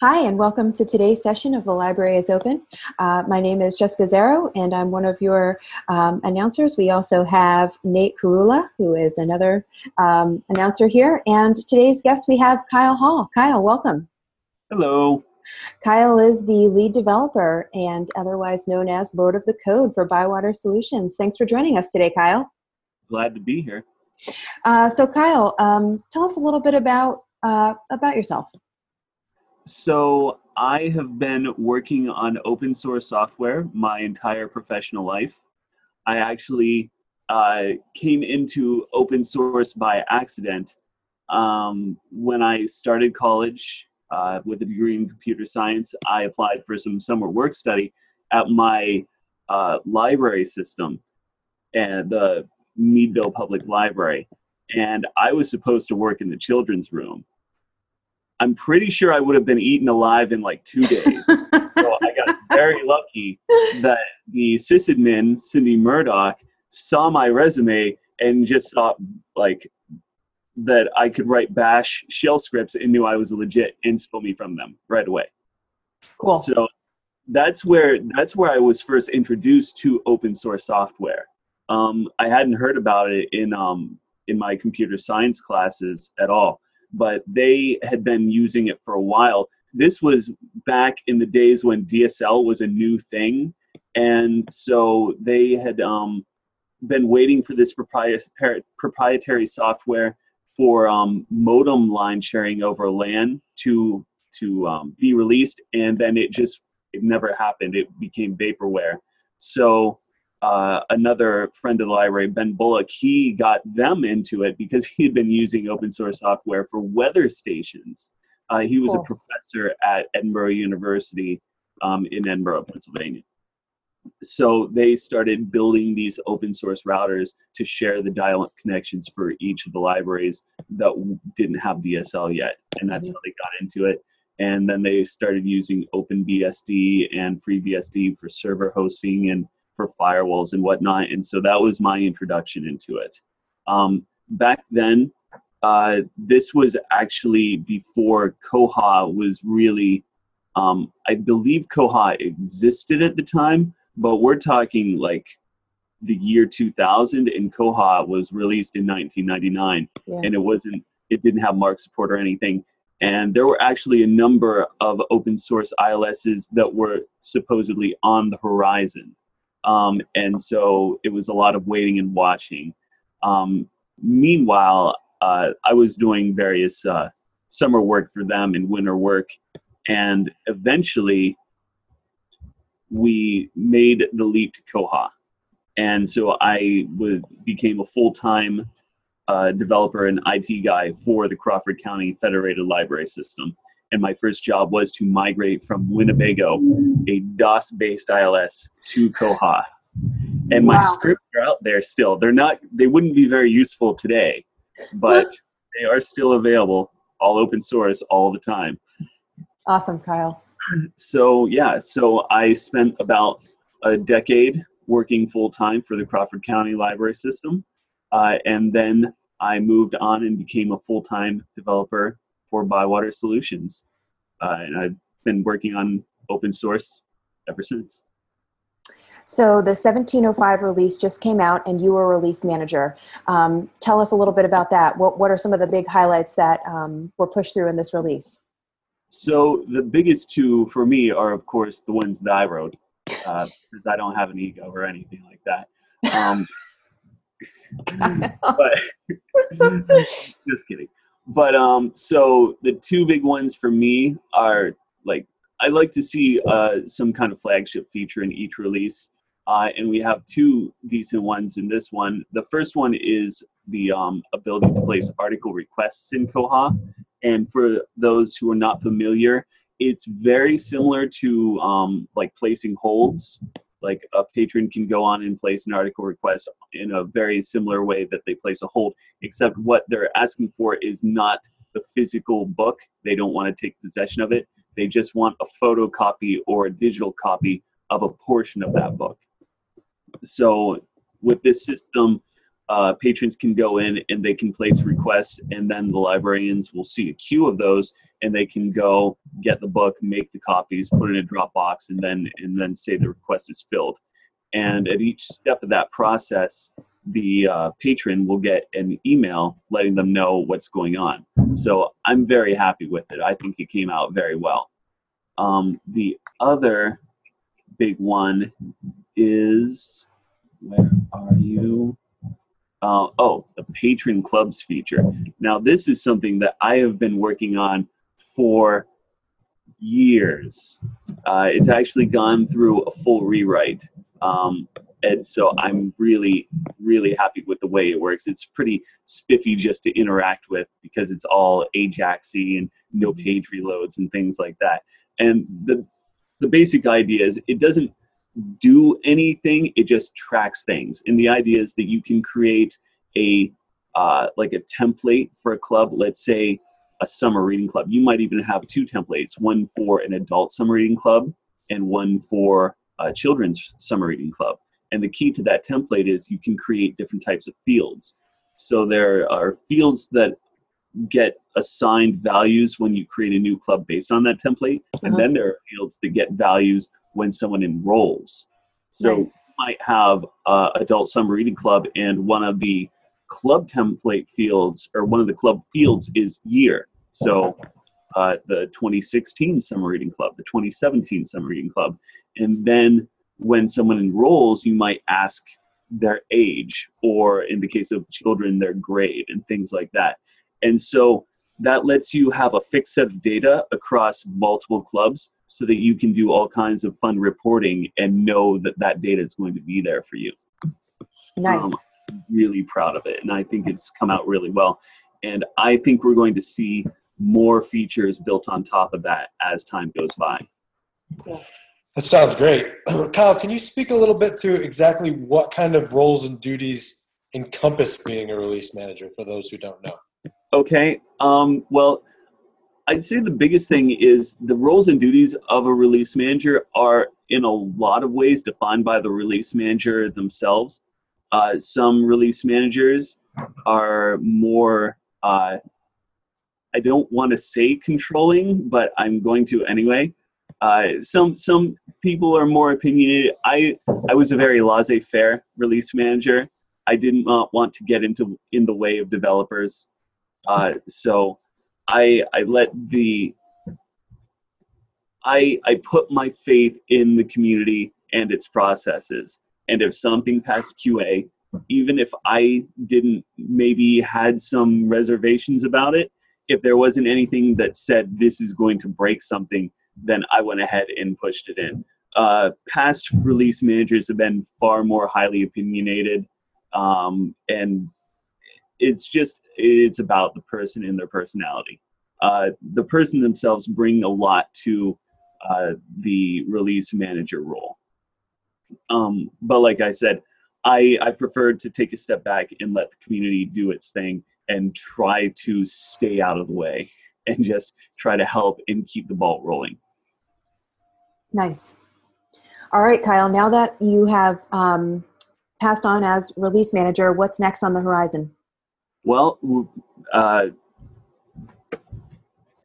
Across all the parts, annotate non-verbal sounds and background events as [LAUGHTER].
Hi, and welcome to today's session of The Library is Open. Uh, my name is Jessica Zero, and I'm one of your um, announcers. We also have Nate Curulla, who is another um, announcer here. And today's guest, we have Kyle Hall. Kyle, welcome. Hello. Kyle is the lead developer and otherwise known as Lord of the Code for ByWater Solutions. Thanks for joining us today, Kyle. Glad to be here. Uh, so, Kyle, um, tell us a little bit about uh, about yourself. So, I have been working on open source software my entire professional life. I actually uh, came into open source by accident um, when I started college uh, with a degree in computer science. I applied for some summer work study at my uh, library system and the Meadville Public Library, and I was supposed to work in the children's room. I'm pretty sure I would have been eaten alive in like two days. [LAUGHS] so I got very lucky that the sysadmin, Cindy Murdoch, saw my resume and just saw like that I could write bash shell scripts and knew I was legit and stole me from them right away. Cool. So that's where that's where I was first introduced to open source software. Um, I hadn't heard about it in um, in my computer science classes at all but they had been using it for a while. This was back in the days when DSL was a new thing, and so they had um, been waiting for this proprietary, software for um, modem line sharing over LAN to to um, be released, and then it just it never happened. It became vaporware. So uh, another friend of the library, Ben Bullock, he got them into it because he had been using open source software for weather stations. Uh, he was cool. a professor at Edinboro University um, in Edinboro, Pennsylvania. So they started building these open source routers to share the dial-up connections for each of the libraries that didn't have DSL yet, and that's mm-hmm. how they got into it. And then they started using OpenBSD and FreeBSD for server hosting and for firewalls and whatnot. And so that was my introduction into it. Um, back then, uh, this was actually before Koha was really, um, I believe Koha existed at the time, but we're talking like the year 2000 and Koha was released in 1999 yeah. and it wasn't, it didn't have MARC support or anything. And there were actually a number of open source ILSs that were supposedly on the horizon. Um, and so it was a lot of waiting and watching. Um, meanwhile, uh, I was doing various uh, summer work for them and winter work. And eventually, we made the leap to Koha. And so I became a full time uh, developer and IT guy for the Crawford County Federated Library System and my first job was to migrate from Winnebago, a DOS based ILS, to Koha. And my wow. scripts are out there still. They're not, they wouldn't be very useful today, but they are still available, all open source, all the time. Awesome, Kyle. So, yeah, so I spent about a decade working full time for the Crawford County Library System. Uh, and then I moved on and became a full time developer for Bywater Solutions. Uh, and I've been working on open source ever since. So the 1705 release just came out and you were release manager. Um, tell us a little bit about that. What, what are some of the big highlights that um, were pushed through in this release? So the biggest two for me are, of course, the ones that I wrote, because uh, I don't have an ego or anything like that. Um, [LAUGHS] but [LAUGHS] just kidding but um, so the two big ones for me are like I like to see uh, some kind of flagship feature in each release, uh, and we have two decent ones in this one. The first one is the um, ability to place article requests in Koha, and for those who are not familiar, it's very similar to um, like placing holds like a patron can go on and place an article request in a very similar way that they place a hold except what they're asking for is not the physical book. They don't want to take possession of it. They just want a photocopy or a digital copy of a portion of that book. So with this system uh, patrons can go in and they can place requests, and then the librarians will see a queue of those, and they can go get the book, make the copies, put it in a Dropbox, and then and then say the request is filled. And at each step of that process, the uh, patron will get an email letting them know what's going on. So I'm very happy with it. I think it came out very well. Um, the other big one is where are you? Uh, oh, the patron clubs feature. Now, this is something that I have been working on for years. Uh, it's actually gone through a full rewrite. Um, and so I'm really, really happy with the way it works. It's pretty spiffy just to interact with because it's all Ajaxy and no page reloads and things like that. And the the basic idea is it doesn't do anything it just tracks things. And the idea is that you can create a uh, like a template for a club let's say a summer reading club. You might even have two templates one for an adult summer reading club and one for a children's summer reading club. And the key to that template is you can create different types of fields. So there are fields that get assigned values when you create a new club based on that template. Uh-huh. and then there are fields that get values when someone enrolls. So nice. you might have uh, adult summer reading club, and one of the club template fields or one of the club fields is year. So uh, the 2016 summer reading club, the 2017 summer reading club, and then when someone enrolls, you might ask their age, or in the case of children, their grade, and things like that. And so that lets you have a fixed set of data across multiple clubs so that you can do all kinds of fun reporting and know that that data is going to be there for you. Nice. Um, really proud of it, and I think it's come out really well. And I think we're going to see more features built on top of that as time goes by. That sounds great. [CLEARS THROAT] Kyle, can you speak a little bit to exactly what kind of roles and duties encompass being a release manager for those who don't know? Okay. Um, well, I'd say the biggest thing is the roles and duties of a release manager are in a lot of ways defined by the release manager themselves. Uh, some release managers are more, uh, I don't want to say controlling, but I'm going to anyway. Uh, some some people are more opinionated. I I was a very laissez-faire release manager. I didn't want to get into in the way of developers. Uh, so I I let the I I put my faith in the community and its processes. And if something passed QA, even if I didn't maybe had some reservations about it, if there wasn't anything that said this is going to break something, then I went ahead and pushed it in. Uh, past release managers have been far more highly opinionated, um, and it's just it's about the person and their personality. Uh, the person themselves bring a lot to uh, the release manager role. Um, but like I said, I, I preferred to take a step back and let the community do its thing and try to stay out of the way [LAUGHS] and just try to help and keep the ball rolling. Nice. All right, Kyle, now that you have um, passed on as release manager, what's next on the horizon? Well, uh,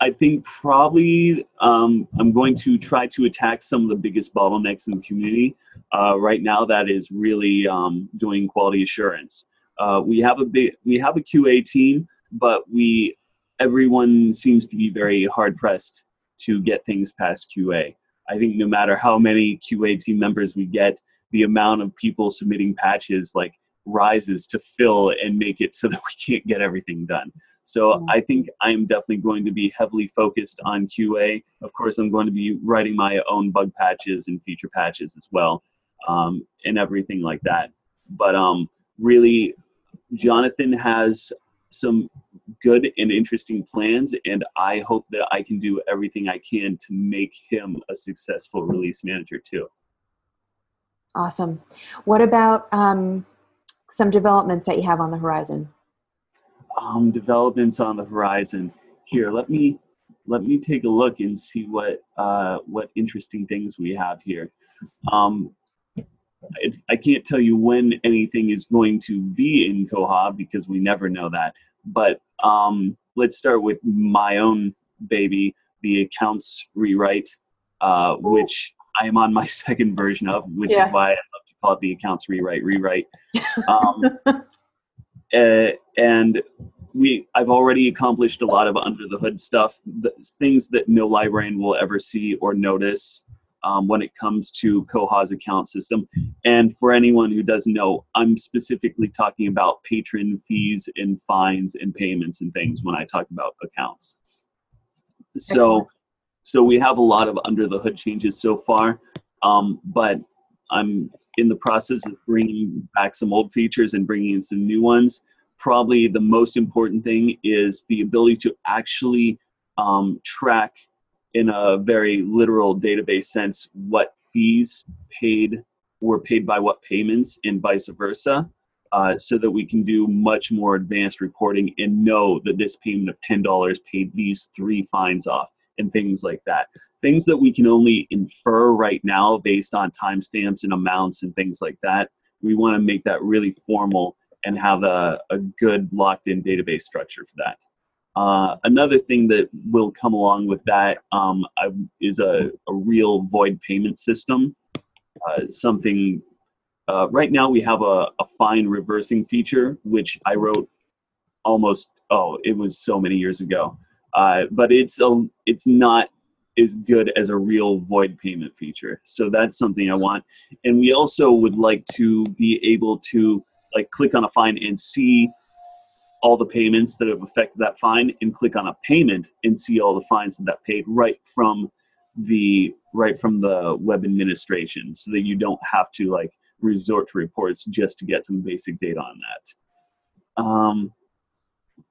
I think probably um, I'm going to try to attack some of the biggest bottlenecks in the community. Uh, right now, that is really um, doing quality assurance. Uh, we have a big, we have a QA team, but we everyone seems to be very hard pressed to get things past QA. I think no matter how many QA team members we get, the amount of people submitting patches like rises to fill and make it so [LAUGHS] that we can't get everything done. So mm-hmm. I think I'm definitely going to be heavily focused on QA. Of course, I'm going to be writing my own bug patches and feature patches as well, um, and everything like that. But um, really, Jonathan has some good and interesting plans, and I hope that I can do everything I can to make him a successful release manager too. Awesome. What about um, some developments that you have on the horizon? Um, developments on the horizon. Here, let me let me take a look and see what uh, what interesting things we have here. Um, I can't tell you when anything is going to be in Koha because we never know that. But um, let's start with my own baby, the accounts rewrite, uh, which I am on my [LAUGHS] second version of, which Yeah. is why I love to call it the accounts rewrite rewrite. [LAUGHS] Um, uh, and we I've already accomplished a lot of under the hood stuff, the, things that no librarian will ever see or notice um, when it comes to Koha's account system. And for anyone who doesn't know, I'm specifically talking about patron fees and fines and payments and things when I talk about accounts. So, Excellent. so we have a lot of under the hood changes so far, um, but I'm in the process of bringing back some old features and bringing in some new ones. Probably the most important thing is the ability to actually um, track in a very literal database sense what fees paid were paid by what payments and vice versa uh, so that we can do much more advanced reporting and know that this payment of $10 paid these three fines off and things like that things that we can only infer right now based on timestamps and amounts and things like that we want to make that really formal and have a, a good locked in database structure for that uh, another thing that will come along with that um, is a, a real void payment system. Uh, something uh, right now we have a, a fine reversing feature, which I wrote almost oh it was so many years ago, uh, but it's a, it's not as good as a real void payment feature. So that's something I want, and we also would like to be able to like click on a fine and see all the payments that have affected that fine and click on a payment and see all the fines that that paid right from the right from the web administration so that you don't have to like resort to reports just to get some basic data on that um,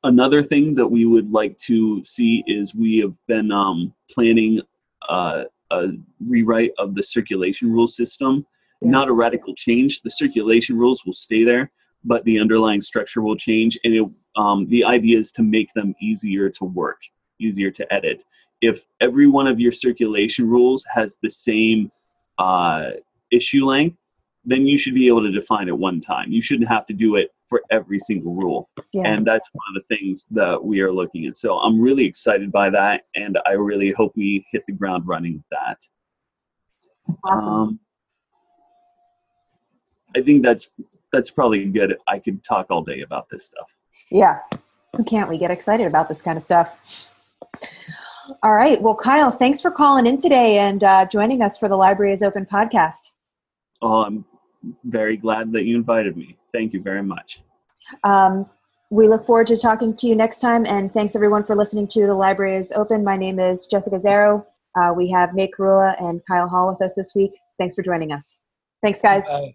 another thing that we would like to see is we have been um, planning uh, a rewrite of the circulation rule system. Yeah. not a radical change. The circulation rules will stay there but the underlying structure will change and it, um, the idea is to make them easier to work easier to edit. If every one of your circulation rules has the same uh, issue length then you should be able to define it one time you shouldn't have to do it for every single rule Yeah. and that's one of the things that we are looking at so i'm really excited by that and i really hope we hit the ground running with that awesome. um, I think that's that's probably good. I could talk all day about this stuff. Yeah. Who can't we get excited about this kind of stuff? All right. Well, Kyle, thanks for calling in today and uh, joining us for the Library is Open podcast. Oh, I'm very glad that you invited me. Thank you very much. Um, we look forward to talking to you next time. And thanks everyone for listening to The Library is Open. My name is Jessica Zarrow. Uh, we have Nate Curulla and Kyle Hall with us this week. Thanks for joining us. Thanks, guys. Bye.